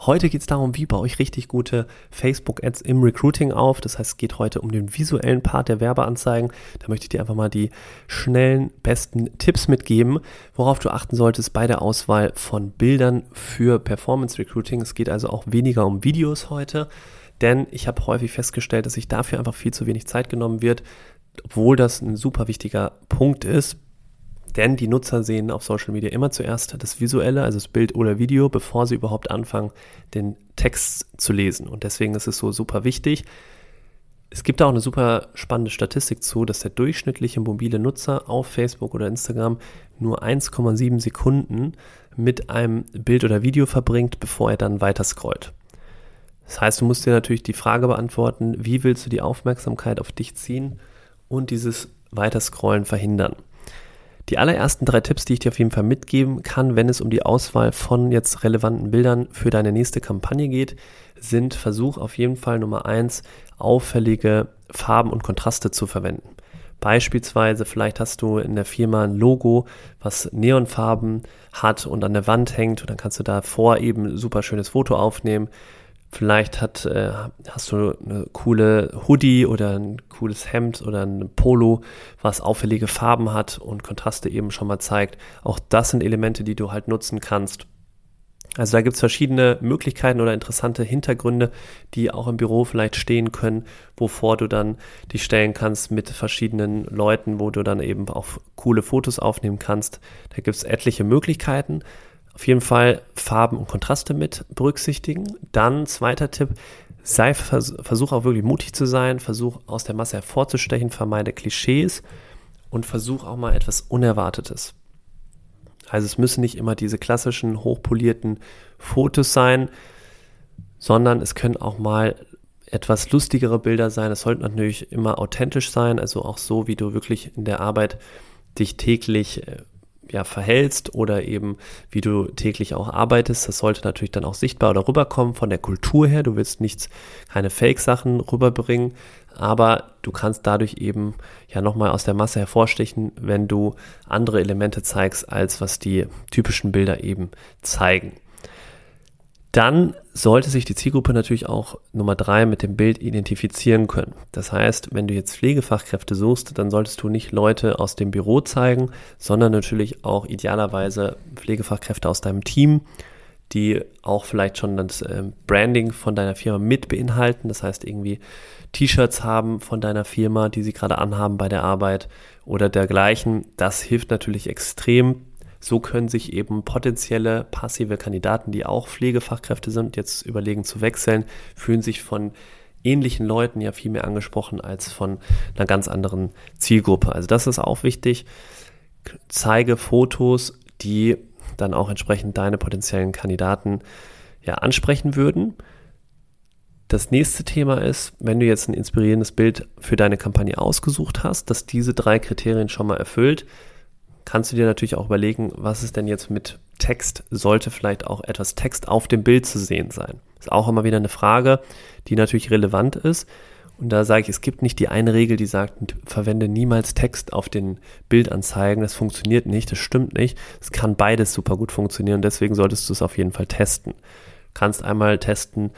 Heute geht es darum, wie baue ich richtig gute Facebook-Ads im Recruiting auf. Das heißt, es geht heute um den visuellen Part der Werbeanzeigen. Da möchte ich dir einfach mal die schnellen, besten Tipps mitgeben, worauf du achten solltest bei der Auswahl von Bildern für Performance Recruiting. Es geht also auch weniger um Videos heute, denn ich habe häufig festgestellt, dass sich dafür einfach viel zu wenig Zeit genommen wird, obwohl das ein super wichtiger Punkt ist denn die Nutzer sehen auf Social Media immer zuerst das Visuelle, also das Bild oder Video, bevor sie überhaupt anfangen, den Text zu lesen. Und deswegen ist es so super wichtig. Es gibt auch eine super spannende Statistik zu, dass der durchschnittliche mobile Nutzer auf Facebook oder Instagram nur 1,7 Sekunden mit einem Bild oder Video verbringt, bevor er dann weiter scrollt. Das heißt, du musst dir natürlich die Frage beantworten, wie willst du die Aufmerksamkeit auf dich ziehen und dieses Weiterscrollen verhindern. Die allerersten drei Tipps, die ich dir auf jeden Fall mitgeben kann, wenn es um die Auswahl von jetzt relevanten Bildern für deine nächste Kampagne geht, sind Versuch auf jeden Fall Nummer eins, auffällige Farben und Kontraste zu verwenden. Beispielsweise, vielleicht hast du in der Firma ein Logo, was Neonfarben hat und an der Wand hängt und dann kannst du davor eben ein super schönes Foto aufnehmen. Vielleicht hat, äh, hast du eine coole Hoodie oder ein cooles Hemd oder ein Polo, was auffällige Farben hat und Kontraste eben schon mal zeigt. Auch das sind Elemente, die du halt nutzen kannst. Also da gibt es verschiedene Möglichkeiten oder interessante Hintergründe, die auch im Büro vielleicht stehen können, wovor du dann dich stellen kannst mit verschiedenen Leuten, wo du dann eben auch coole Fotos aufnehmen kannst. Da gibt es etliche Möglichkeiten. Auf jeden Fall Farben und Kontraste mit berücksichtigen. Dann zweiter Tipp, sei, versuch auch wirklich mutig zu sein, versuch aus der Masse hervorzustechen, vermeide Klischees und versuch auch mal etwas Unerwartetes. Also es müssen nicht immer diese klassischen hochpolierten Fotos sein, sondern es können auch mal etwas lustigere Bilder sein. Es sollte natürlich immer authentisch sein, also auch so, wie du wirklich in der Arbeit dich täglich äh, ja, verhältst oder eben wie du täglich auch arbeitest. Das sollte natürlich dann auch sichtbar oder rüberkommen von der Kultur her. Du willst nichts, keine Fake-Sachen rüberbringen, aber du kannst dadurch eben ja nochmal aus der Masse hervorstechen, wenn du andere Elemente zeigst, als was die typischen Bilder eben zeigen. Dann sollte sich die Zielgruppe natürlich auch Nummer drei mit dem Bild identifizieren können. Das heißt, wenn du jetzt Pflegefachkräfte suchst, dann solltest du nicht Leute aus dem Büro zeigen, sondern natürlich auch idealerweise Pflegefachkräfte aus deinem Team, die auch vielleicht schon das ähm, Branding von deiner Firma mit beinhalten. Das heißt, irgendwie T-Shirts haben von deiner Firma, die sie gerade anhaben bei der Arbeit oder dergleichen. Das hilft natürlich extrem so können sich eben potenzielle passive Kandidaten, die auch Pflegefachkräfte sind, jetzt überlegen zu wechseln, fühlen sich von ähnlichen Leuten ja viel mehr angesprochen als von einer ganz anderen Zielgruppe. Also das ist auch wichtig. Zeige Fotos, die dann auch entsprechend deine potenziellen Kandidaten ja ansprechen würden. Das nächste Thema ist, wenn du jetzt ein inspirierendes Bild für deine Kampagne ausgesucht hast, dass diese drei Kriterien schon mal erfüllt, kannst du dir natürlich auch überlegen, was ist denn jetzt mit Text? Sollte vielleicht auch etwas Text auf dem Bild zu sehen sein? Ist auch immer wieder eine Frage, die natürlich relevant ist. Und da sage ich, es gibt nicht die eine Regel, die sagt, verwende niemals Text auf den Bildanzeigen. Das funktioniert nicht, das stimmt nicht. Es kann beides super gut funktionieren. Deswegen solltest du es auf jeden Fall testen. Kannst einmal testen,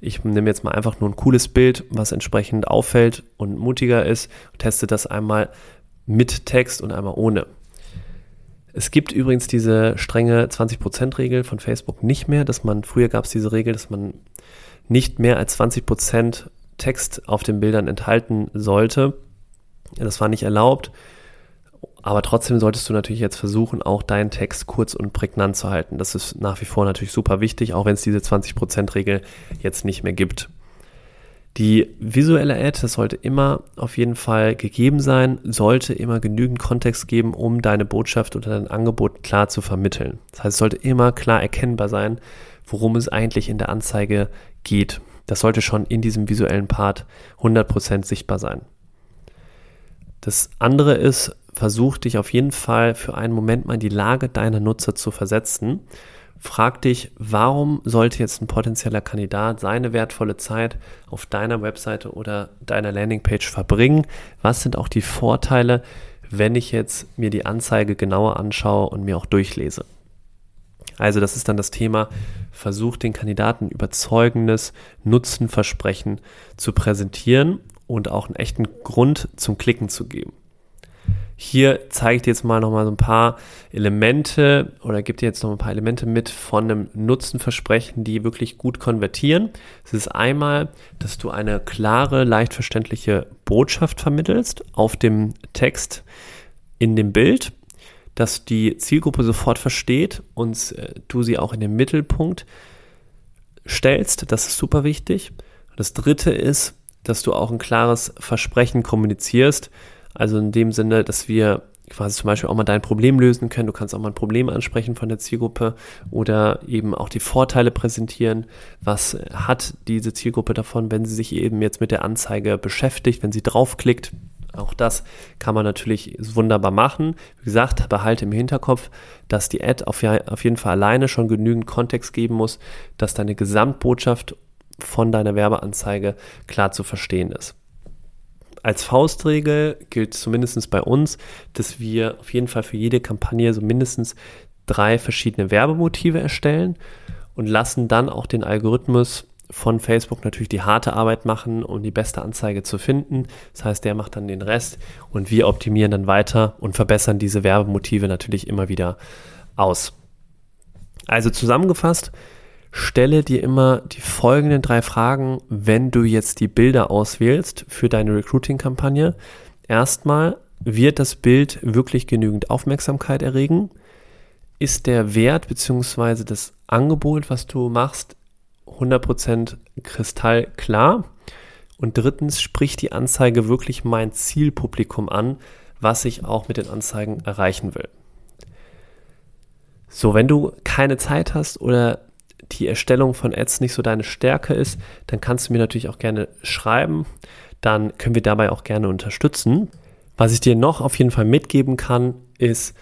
ich nehme jetzt mal einfach nur ein cooles Bild, was entsprechend auffällt und mutiger ist, teste das einmal mit Text und einmal ohne. Es gibt übrigens diese strenge 20%-Regel von Facebook nicht mehr, dass man, früher gab es diese Regel, dass man nicht mehr als 20% Text auf den Bildern enthalten sollte. Das war nicht erlaubt. Aber trotzdem solltest du natürlich jetzt versuchen, auch deinen Text kurz und prägnant zu halten. Das ist nach wie vor natürlich super wichtig, auch wenn es diese 20%-Regel jetzt nicht mehr gibt. Die visuelle Ad, das sollte immer auf jeden Fall gegeben sein, sollte immer genügend Kontext geben, um deine Botschaft oder dein Angebot klar zu vermitteln. Das heißt, es sollte immer klar erkennbar sein, worum es eigentlich in der Anzeige geht. Das sollte schon in diesem visuellen Part 100% sichtbar sein. Das andere ist, versuch dich auf jeden Fall für einen Moment mal in die Lage deiner Nutzer zu versetzen. Frag dich, warum sollte jetzt ein potenzieller Kandidat seine wertvolle Zeit auf deiner Webseite oder deiner Landingpage verbringen? Was sind auch die Vorteile, wenn ich jetzt mir die Anzeige genauer anschaue und mir auch durchlese? Also das ist dann das Thema, versuch den Kandidaten überzeugendes Nutzenversprechen zu präsentieren und auch einen echten Grund zum Klicken zu geben. Hier zeige ich dir jetzt mal nochmal so ein paar Elemente oder gebe dir jetzt noch ein paar Elemente mit von einem Nutzenversprechen, die wirklich gut konvertieren. Es ist einmal, dass du eine klare, leicht verständliche Botschaft vermittelst auf dem Text in dem Bild, dass die Zielgruppe sofort versteht und äh, du sie auch in den Mittelpunkt stellst. Das ist super wichtig. Das dritte ist, dass du auch ein klares Versprechen kommunizierst. Also in dem Sinne, dass wir quasi zum Beispiel auch mal dein Problem lösen können. Du kannst auch mal ein Problem ansprechen von der Zielgruppe oder eben auch die Vorteile präsentieren. Was hat diese Zielgruppe davon, wenn sie sich eben jetzt mit der Anzeige beschäftigt, wenn sie draufklickt? Auch das kann man natürlich wunderbar machen. Wie gesagt, behalte im Hinterkopf, dass die Ad auf, auf jeden Fall alleine schon genügend Kontext geben muss, dass deine Gesamtbotschaft von deiner Werbeanzeige klar zu verstehen ist. Als Faustregel gilt zumindest bei uns, dass wir auf jeden Fall für jede Kampagne so mindestens drei verschiedene Werbemotive erstellen und lassen dann auch den Algorithmus von Facebook natürlich die harte Arbeit machen, um die beste Anzeige zu finden. Das heißt, der macht dann den Rest und wir optimieren dann weiter und verbessern diese Werbemotive natürlich immer wieder aus. Also zusammengefasst, stelle dir immer die folgenden drei Fragen, wenn du jetzt die Bilder auswählst für deine Recruiting-Kampagne. Erstmal, wird das Bild wirklich genügend Aufmerksamkeit erregen? Ist der Wert bzw. das Angebot, was du machst, 100% kristallklar? Und drittens, spricht die Anzeige wirklich mein Zielpublikum an, was ich auch mit den Anzeigen erreichen will? So, wenn du keine Zeit hast oder die Erstellung von Ads nicht so deine Stärke ist, dann kannst du mir natürlich auch gerne schreiben. Dann können wir dabei auch gerne unterstützen. Was ich dir noch auf jeden Fall mitgeben kann, ist,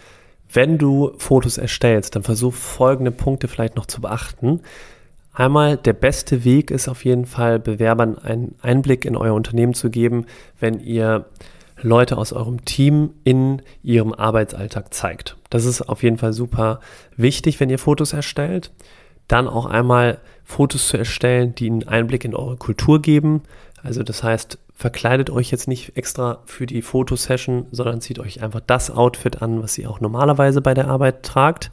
wenn du Fotos erstellst, dann versuch folgende Punkte vielleicht noch zu beachten. Einmal, der beste Weg ist auf jeden Fall, Bewerbern einen Einblick in euer Unternehmen zu geben, wenn ihr Leute aus eurem Team in ihrem Arbeitsalltag zeigt. Das ist auf jeden Fall super wichtig, wenn ihr Fotos erstellt dann auch einmal Fotos zu erstellen, die einen Einblick in eure Kultur geben. Also das heißt, verkleidet euch jetzt nicht extra für die Fotosession, sondern zieht euch einfach das Outfit an, was ihr auch normalerweise bei der Arbeit tragt.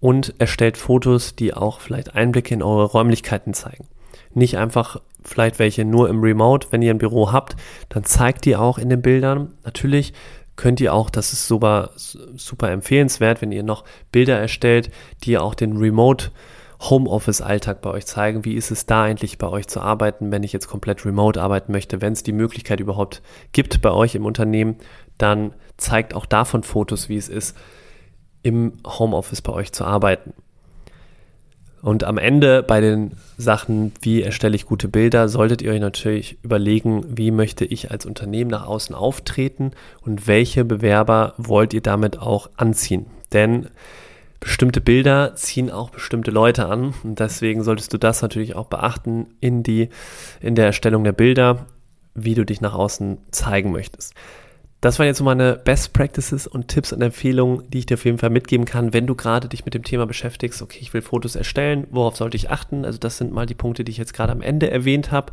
Und erstellt Fotos, die auch vielleicht Einblicke in eure Räumlichkeiten zeigen. Nicht einfach vielleicht welche nur im Remote, wenn ihr ein Büro habt, dann zeigt die auch in den Bildern. Natürlich könnt ihr auch, das ist super, super empfehlenswert, wenn ihr noch Bilder erstellt, die auch den Remote Homeoffice-Alltag bei euch zeigen. Wie ist es da eigentlich bei euch zu arbeiten, wenn ich jetzt komplett remote arbeiten möchte? Wenn es die Möglichkeit überhaupt gibt bei euch im Unternehmen, dann zeigt auch davon Fotos, wie es ist, im Homeoffice bei euch zu arbeiten. Und am Ende bei den Sachen, wie erstelle ich gute Bilder, solltet ihr euch natürlich überlegen, wie möchte ich als Unternehmen nach außen auftreten und welche Bewerber wollt ihr damit auch anziehen. Denn bestimmte Bilder ziehen auch bestimmte Leute an und deswegen solltest du das natürlich auch beachten in, die, in der Erstellung der Bilder, wie du dich nach außen zeigen möchtest. Das waren jetzt so meine Best Practices und Tipps und Empfehlungen, die ich dir auf jeden Fall mitgeben kann, wenn du gerade dich mit dem Thema beschäftigst. Okay, ich will Fotos erstellen, worauf sollte ich achten? Also das sind mal die Punkte, die ich jetzt gerade am Ende erwähnt habe,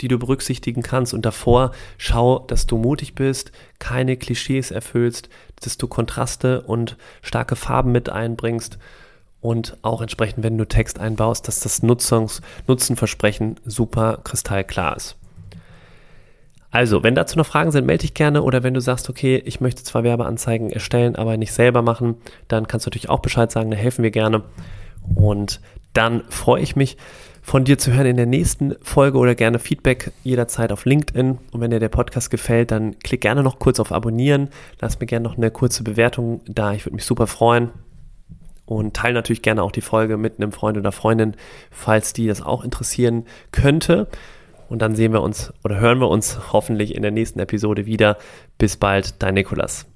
die du berücksichtigen kannst. Und davor schau, dass du mutig bist, keine Klischees erfüllst, dass du Kontraste und starke Farben mit einbringst und auch entsprechend, wenn du Text einbaust, dass das Nutzungs Nutzenversprechen super kristallklar ist. Also, wenn dazu noch Fragen sind, melde dich gerne oder wenn du sagst, okay, ich möchte zwar Werbeanzeigen erstellen, aber nicht selber machen, dann kannst du natürlich auch Bescheid sagen, da helfen wir gerne. Und dann freue ich mich, von dir zu hören in der nächsten Folge oder gerne Feedback jederzeit auf LinkedIn. Und wenn dir der Podcast gefällt, dann klick gerne noch kurz auf Abonnieren. Lass mir gerne noch eine kurze Bewertung da. Ich würde mich super freuen. Und teile natürlich gerne auch die Folge mit einem Freund oder Freundin, falls die das auch interessieren könnte. Und dann sehen wir uns oder hören wir uns hoffentlich in der nächsten Episode wieder. Bis bald, dein Nikolas.